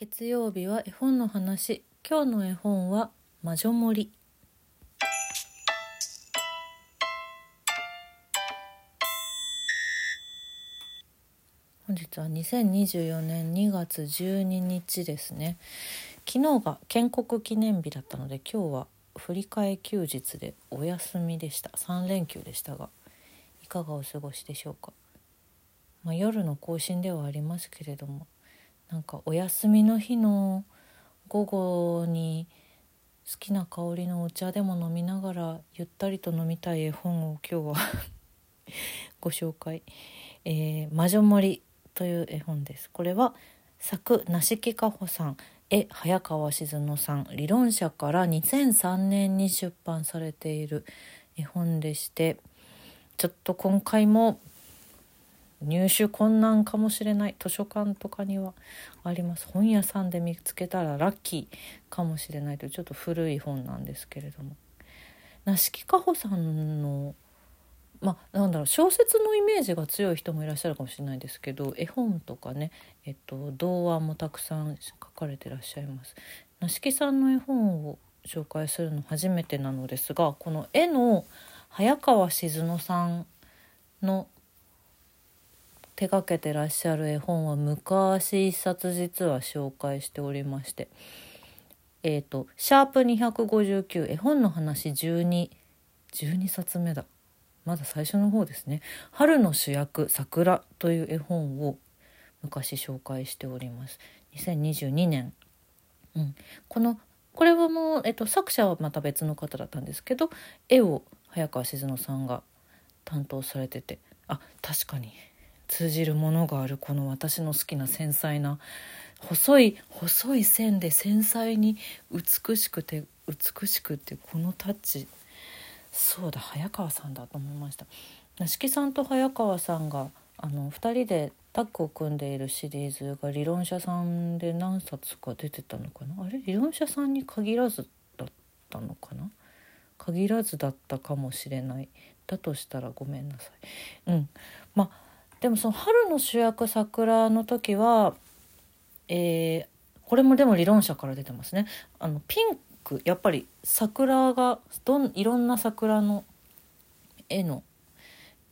月曜日は絵本の話。今日の絵本は魔女森。本日は2024年2月12日ですね。昨日が建国記念日だったので今日は振り替え休日でお休みでした。3連休でしたがいかがお過ごしでしょうか、まあ、夜の更新ではありますけれどもなんかお休みの日の午後に好きな香りのお茶でも飲みながらゆったりと飲みたい絵本を今日は ご紹介、えー、魔女森という絵本です。これは作梨木かほさん。絵早川静乃さん。理論者から2003年に出版されている絵本でしてちょっと今回も入手困難かもしれない図書館とかにはあります本屋さんで見つけたらラッキーかもしれないというちょっと古い本なんですけれども梨木かほさんのまあ、なんだろう小説のイメージが強い人もいらっしゃるかもしれないですけど絵本とかね、えっと、童話もたくさん書かれてらっしゃいます。梨木さんの絵本を紹介するの初めてなのですがこの絵の早川静乃さんの手がけてらっしゃる絵本は昔一冊実は紹介しておりましてえっ、ー、と「シャープ #259 絵本の話12」12冊目だ。まだ最初の方ですね「春の主役桜」という絵本を昔紹介しております。2022年、うん、このこれはもう、えっと、作者はまた別の方だったんですけど絵を早川静乃さんが担当されててあ確かに。通じるものがあるこの私の好きな繊細な細い細い線で繊細に美しくて美しくてこのタッチ。そうだ早川さんだと思いました。梨木さんと早川さんがあの2人でタッグを組んでいるシリーズが理論者さんで何冊か出てたのかな？あれ？理論者さんに限らずだったのかな？限らずだったかもしれない。だとしたらごめんなさい。うん。まあでもその春の主役桜の時は、えー、これもでも理論者から出てますね。あのピンクやっぱり桜がどんいろんな桜の絵の、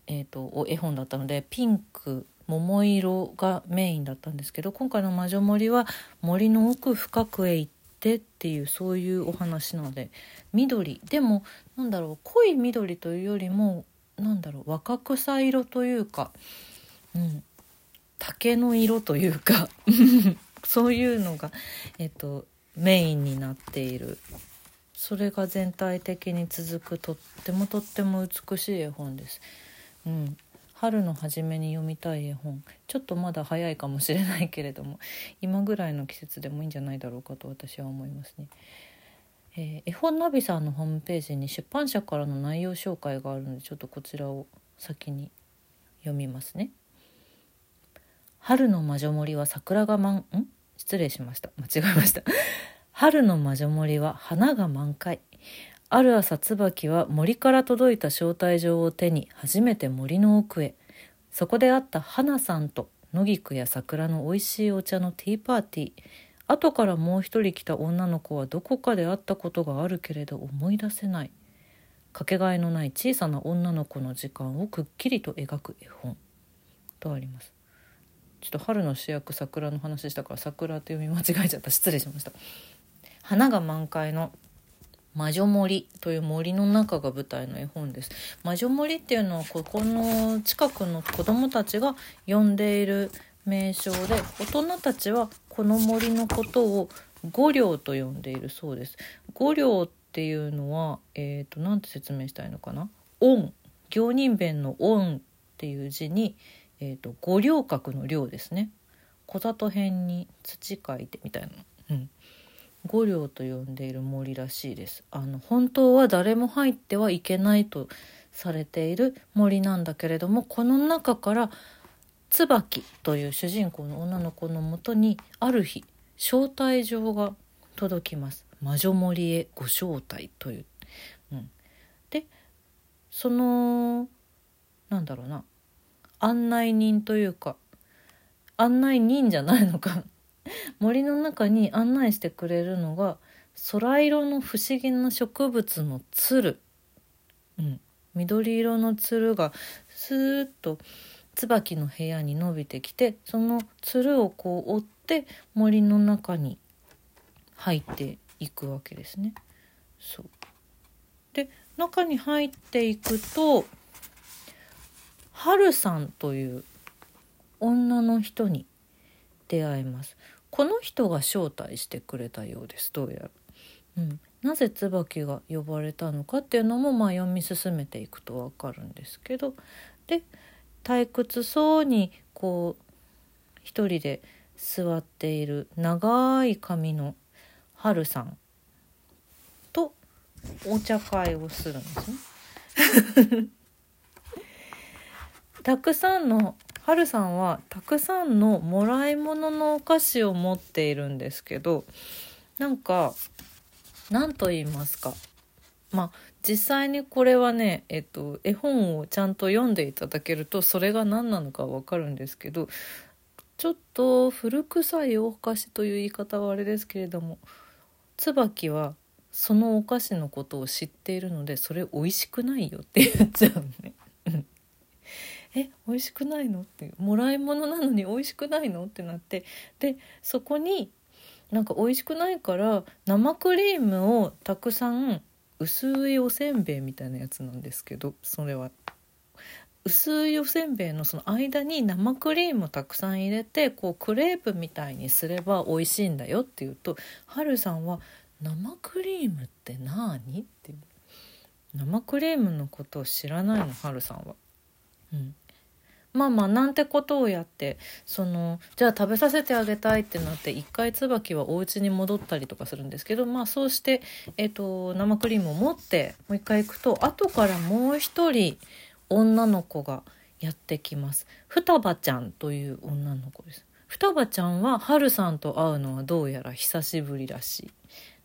えーと、絵本だったのでピンク桃色がメインだったんですけど今回の「魔女森」は森の奥深くへ行ってっていうそういうお話なので緑でもなんだろう濃い緑というよりもなんだろう若草色というかうん、竹の色というか そういうのが、えっと、メインになっているそれが全体的に続くとってもとっても美しい絵本です。うん、春の初めに読みたい絵本ちょっとまだ早いかもしれないけれども今ぐらいの季節でもいいんじゃないだろうかと私は思いますね。えー、絵本ナビさんのホームページに出版社からの内容紹介があるのでちょっとこちらを先に読みますね。春の魔女森は桜が満ん？失礼しました。間違えました。春の魔女森は花が満開。ある朝椿は森から届いた招待状を手に初めて森の奥へ。そこで会った花さんと野菊や桜の美味しいお茶のティーパーティー。後からもう一人来た女の子はどこかで会ったことがあるけれど思い出せない。かけがえのない小さな女の子の時間をくっきりと描く絵本。とあります。ちょっと春の主役桜の話したから桜って読み間違えちゃった。失礼しました。花が満開の魔女森という森の中が舞台の絵本です。魔女森っていうのはここの近くの子供たちが呼んでいる名称で大人たちはこの森のことを五稜と呼んでいるそうです。五稜っていうのはえっ、ー、と何て説明したいのかな？恩行人弁の恩っていう字にえーと、五稜郭の稜ですね。小里編に土書いてみたいな、うん、五稜と呼んでいる森らしいです。あの本当は誰も入ってはいけないとされている森なんだけれどもこの中から椿という主人公の女の子のもとにある日招待状が届きます。魔女森へご招待という、うん、でそのなんだろうな。案内人というか案内人じゃないのか。森の中に案内してくれるのが空色の不思議な植物のつる、うん、緑色のつるがスーッと椿の部屋に伸びてきてそのつるをこう追って森の中に入っていくわけですね。そう。で中に入っていくと春さんという女の人に出会います。この人が招待してくれたようですどうやら。うん、なぜ椿が呼ばれたのかっていうのもまあ読み進めていくと分かるんですけどで退屈そうにこう一人で座っている長い髪の春さんとお茶会をするんですね。たくさんの春さんはたくさんのもらい物のお菓子を持っているんですけどなんか何と言いますかまあ実際にこれはね、えっと、絵本をちゃんと読んでいただけるとそれが何なのかわかるんですけどちょっと古臭いお菓子という言い方はあれですけれども椿はそのお菓子のことを知っているのでそれ美味しくないよって言っちゃうね。え美味しくないの？ってもらい物なのに美味しくないの？ってなって。でそこになんか美味しくないから生クリームをたくさん薄いおせんべいみたいなやつなんですけどそれは。薄いおせんべいのその間に生クリームをたくさん入れてこうクレープみたいにすれば美味しいんだよって言うとはるさんは「生クリームって何?」って生クリームのことを知らないの？はるさんは。うん、まあまあなんてことをやってそのじゃあ食べさせてあげたいってなって一回椿はお家に戻ったりとかするんですけどまあそうして、えーと、生クリームを持ってもう一回行くと後からもう一人女の子がやってきます。双葉ちゃんという女の子です。双葉ちゃんは春さんと会うのはどうやら久しぶりらしい。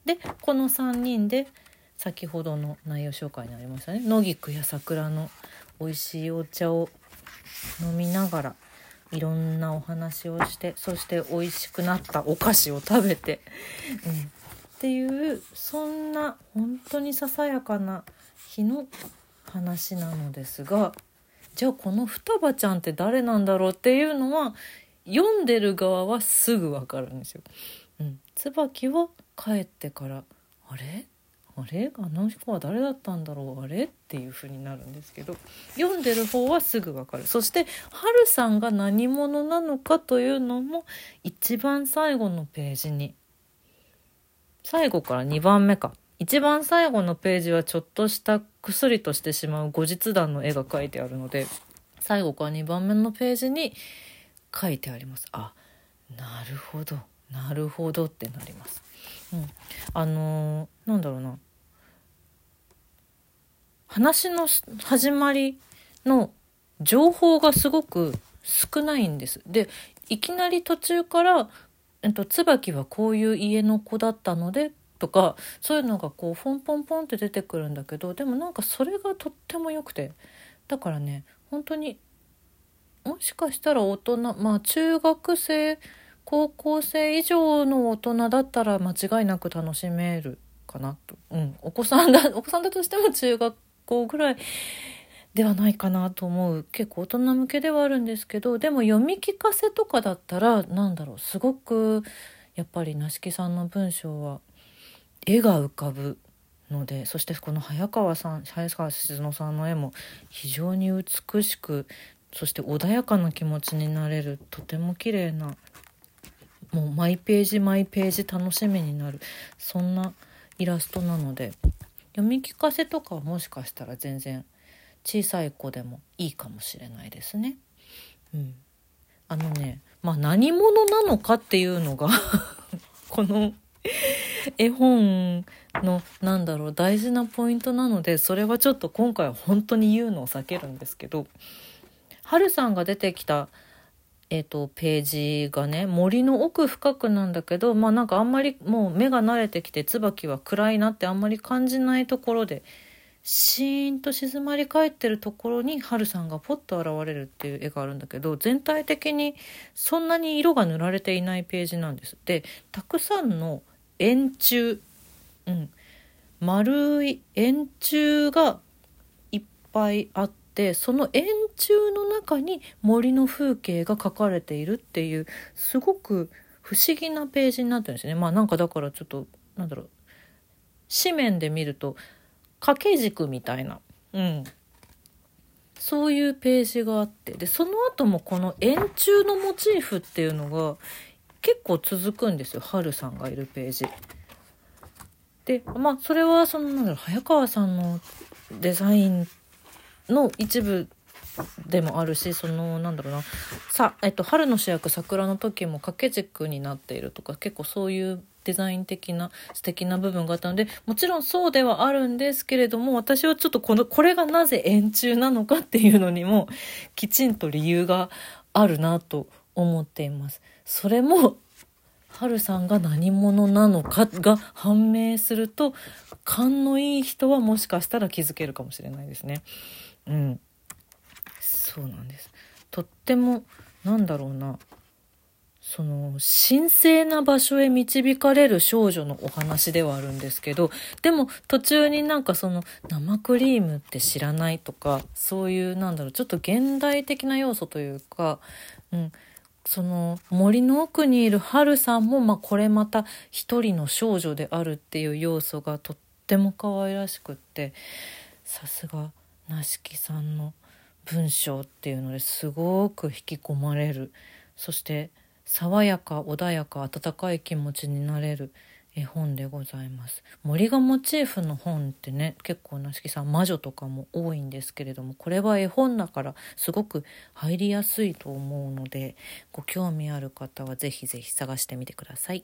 でこの3人で先ほどの内容紹介にありましたね野菊や桜の美味しいお茶を飲みながらいろんなお話をしてそして美味しくなったお菓子を食べて、うん、っていうそんな本当にささやかな日の話なのですがじゃあこの双葉ちゃんって誰なんだろうっていうのは読んでる側はすぐ分かるんですよ。うん、椿は帰ってからあれ？あれ？あの人は誰だったんだろう？あれ？っていう風になるんですけど。読んでる方はすぐわかる。そして春さんが何者なのかというのも一番最後のページに。最後から2番目か。一番最後のページはちょっとした薬としてしまう後日談の絵が描いてあるので最後から2番目のページに書いてあります。あなるほど。なるほどってなります。うん、あのー、なんだろうな。話の始まりの情報がすごく少ないんです。でいきなり途中から「えっと、椿はこういう家の子だったので」とかそういうのがこうポンポンポンって出てくるんだけどでもなんかそれがとっても良くて。だからね本当にもしかしたら大人まあ中学生高校生以上の大人だったら間違いなく楽しめるかなと、うん、お子さんだお子さんだとしても中学校ぐらいではないかなと思う結構大人向けではあるんですけどでも読み聞かせとかだったら何だろうすごくやっぱり梨木さんの文章は絵が浮かぶのでそしてこの早川さん早川静乃さんの絵も非常に美しくそして穏やかな気持ちになれるとても綺麗なもうマイページマイページ楽しみになるそんなイラストなので読み聞かせとかはもしかしたら全然小さい子でもいいかもしれないですね。うん、あのねまあ何者なのかっていうのが この絵本のなんだろう大事なポイントなのでそれはちょっと今回は本当に言うのを避けるんですけどはるさんが出てきたえーと、ページがね森の奥深くなんだけどまあなんかあんまりもう目が慣れてきて椿は暗いなってあんまり感じないところでシーンと静まり返ってるところに春さんがポッと現れるっていう絵があるんだけど全体的にそんなに色が塗られていないページなんです。でたくさんの円柱、うん、丸い円柱がいっぱいあってその円柱の中に森の風景が描かれているっていうすごく不思議なページになってるんですね。まあなんかだからちょっとなんだろう。紙面で見ると掛け軸みたいな、うん、そういうページがあって。でその後もこの円柱のモチーフっていうのが結構続くんですよ。春さんがいるページ。でまあそれはそのなんだろう早川さんのデザインの一部でもあるしそのなんだろうなさ、えっと、春の主役桜の時も掛け軸になっているとか結構そういうデザイン的な素敵な部分があったのでもちろんそうではあるんですけれども私はちょっとこのこれがなぜ円柱なのかっていうのにもきちんと理由があるなと思っています。それも春さんが何者なのかが判明すると勘のいい人はもしかしたら気づけるかもしれないですね。うん、そうなんです。とってもなんだろうな。その神聖な場所へ導かれる少女のお話ではあるんですけどでも途中になんかその生クリームって知らないとかそういうなんだろうちょっと現代的な要素というか、うん、その森の奥にいる春さんも、まあ、これまた一人の少女であるっていう要素がとっても可愛らしくってさすが梨木さんの文章っていうのですごく引き込まれるそして爽やか穏やか温かい気持ちになれる絵本でございます森がモチーフの本ってね結構なしきさん魔女とかも多いんですけれどもこれは絵本だからすごく入りやすいと思うのでご興味ある方は是非是非探してみてください。